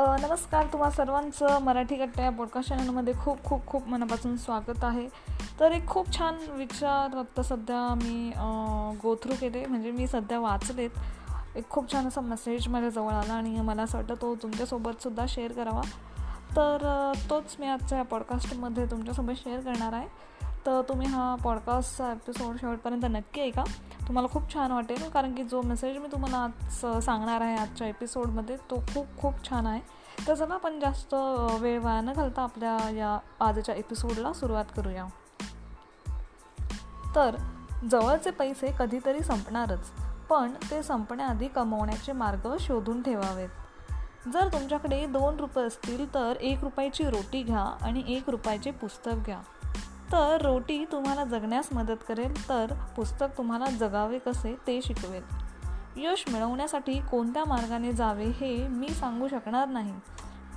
नमस्कार तुम्हा सर्वांचं. मराठी गट्ट्या या पॉडकास्ट चॅनलमध्ये खूप खूप खूप मनापासून स्वागत आहे. तर एक खूप छान विचार आत्ता सध्या मी गोथ्रू केले. म्हणजे मी सध्या वाचलेत. एक खूप छान असा मेसेज माझ्याजवळ आला आणि मला असं वाटतं तो तुमच्यासोबतसुद्धा शेअर करावा. तर तोच मी आजच्या या पॉडकास्टमध्ये तुमच्यासोबत शेअर करणार आहे. तर तुम्ही हा पॉडकास्टचा एपिसोड शेवटपर्यंत नक्की ऐका. तुम्हाला खूप छान वाटेल कारण की जो मेसेज मी तुम्हाला आज सांगणार आहे आजच्या एपिसोडमध्ये तो खूप खूप छान आहे. तर चला आपण जास्त वेळ वाया न घालता आपल्या या आजच्या एपिसोडला सुरुवात करूया. तर जवळचे पैसे कधीतरी संपणारच पण ते संपण्याआधी कमवण्याचे मार्ग शोधून ठेवावेत. जर तुमच्याकडे दोन रुपये असतील तर एक रुपयाची रोटी घ्या आणि एक रुपयाचे पुस्तक घ्या. तर रोटी तुम्हाला जगण्यास मदत करेल तर पुस्तक तुम्हाला जगावे कसे ते शिकवेल. यश मिळवण्यासाठी कोणत्या मार्गाने जावे हे मी सांगू शकणार नाही.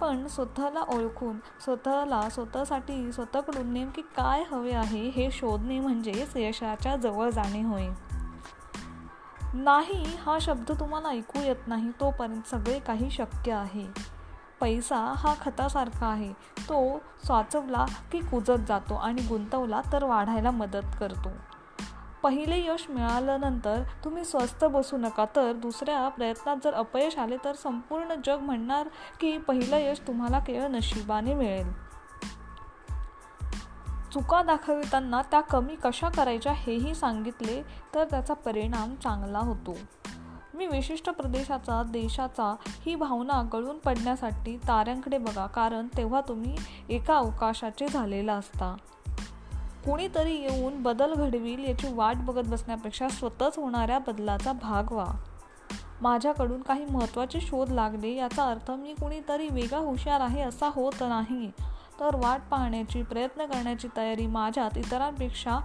पण स्वतःला ओळखून स्वतःला स्वतःसाठी स्वतःकडून नेमके काय हवे आहे हे शोधणे म्हणजेच यशाच्या जवळ जाणे होय. नाही हा शब्द तुम्हाला ऐकू येत नाही तोपर्यंत सगळे काही शक्य आहे. पैसा हा खतासारखा आहे. तो साचवला की कुजत जातो आणि गुंतवला तर वाढायला मदत करतो. पहिले यश मिळाल्यानंतर तुम्ही स्वस्त बसू नका तर दुसऱ्या प्रयत्नात जर अपयश आले तर संपूर्ण जग म्हणणार की पहिलं यश तुम्हाला केवळ नशिबाने मिळेल. चुका दाखविताना त्या कमी कशा करायच्या हेही सांगितले तर त्याचा परिणाम चांगला होतो. मी विशिष्ट प्रदेशाचा देशाचा ही भावना गळून पडण्यासाठी ताऱ्यांकडे बघा कारण तेव्हा तुम्ही एका अवकाशाचे झालेला असता. कुणीतरी येऊन बदल घडवील याची वाट बघत बसण्यापेक्षा स्वतःच होणाऱ्या बदलाचा भाग व्हा. माझ्याकडून काही महत्त्वाचे शोध लागले याचा अर्थ मी कुणीतरी वेगळा हुशार आहे असा होत नाही. तर वाट पाहण्याची प्रयत्न करण्याची तयारी माझ्यात इतरांपेक्षा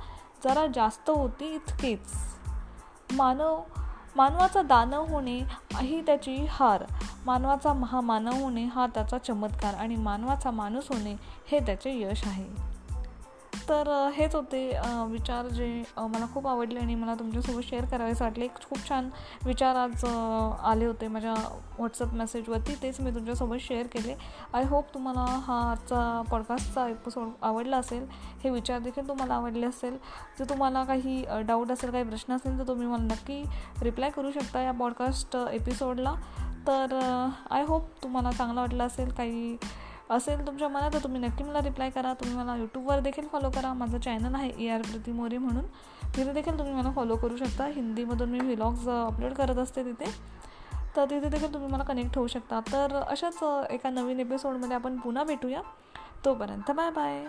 जरा जास्त होती इतकेच. मानव मानवाचा दानव होणे ही त्याची हार. मानवाचा महामानव होणे हा त्याचा चमत्कार आणि मानवाचा माणूस होणे हे त्याचे यश आहे. तर हेच होते विचार जे मला खूप आवडले आणि मला तुमच्यासोबत शेअर करावेसे वाटले. खूप छान विचार आज आले होते माझ्या व्हॉट्सअप मेसेजवरती तेच मी तुमच्यासोबत शेअर केले. आय होप तुम्हाला हा आजचा पॉडकास्टचा एपिसोड आवडला असेल. हे विचार देखील तुम्हाला आवडले असेल. जर तुम्हाला काही डाऊट असेल काही प्रश्न असेल तर तुम्ही मला नक्की रिप्लाय करू शकता या पॉडकास्ट एपिसोडला तर आय होप तुम्हाला चांगला वाटला असेल. काही असेल तुमच्या मनात तर तुम्ही नक्की मला रिप्लाय करा. तुम्ही मला यूट्यूबवर देखील फॉलो करा. माझं चॅनल आहे ए आर प्रीती मोरे म्हणून. तिथे देखील तुम्ही मला फॉलो करू शकता. हिंदीमधून मी व्हिलॉग्स अपलोड करत असते तिथे. तर तिथे देखील तुम्ही मला कनेक्ट होऊ शकता. तर अशाच एका नवीन एपिसोडमध्ये आपण पुन्हा भेटूया. तोपर्यंत बाय बाय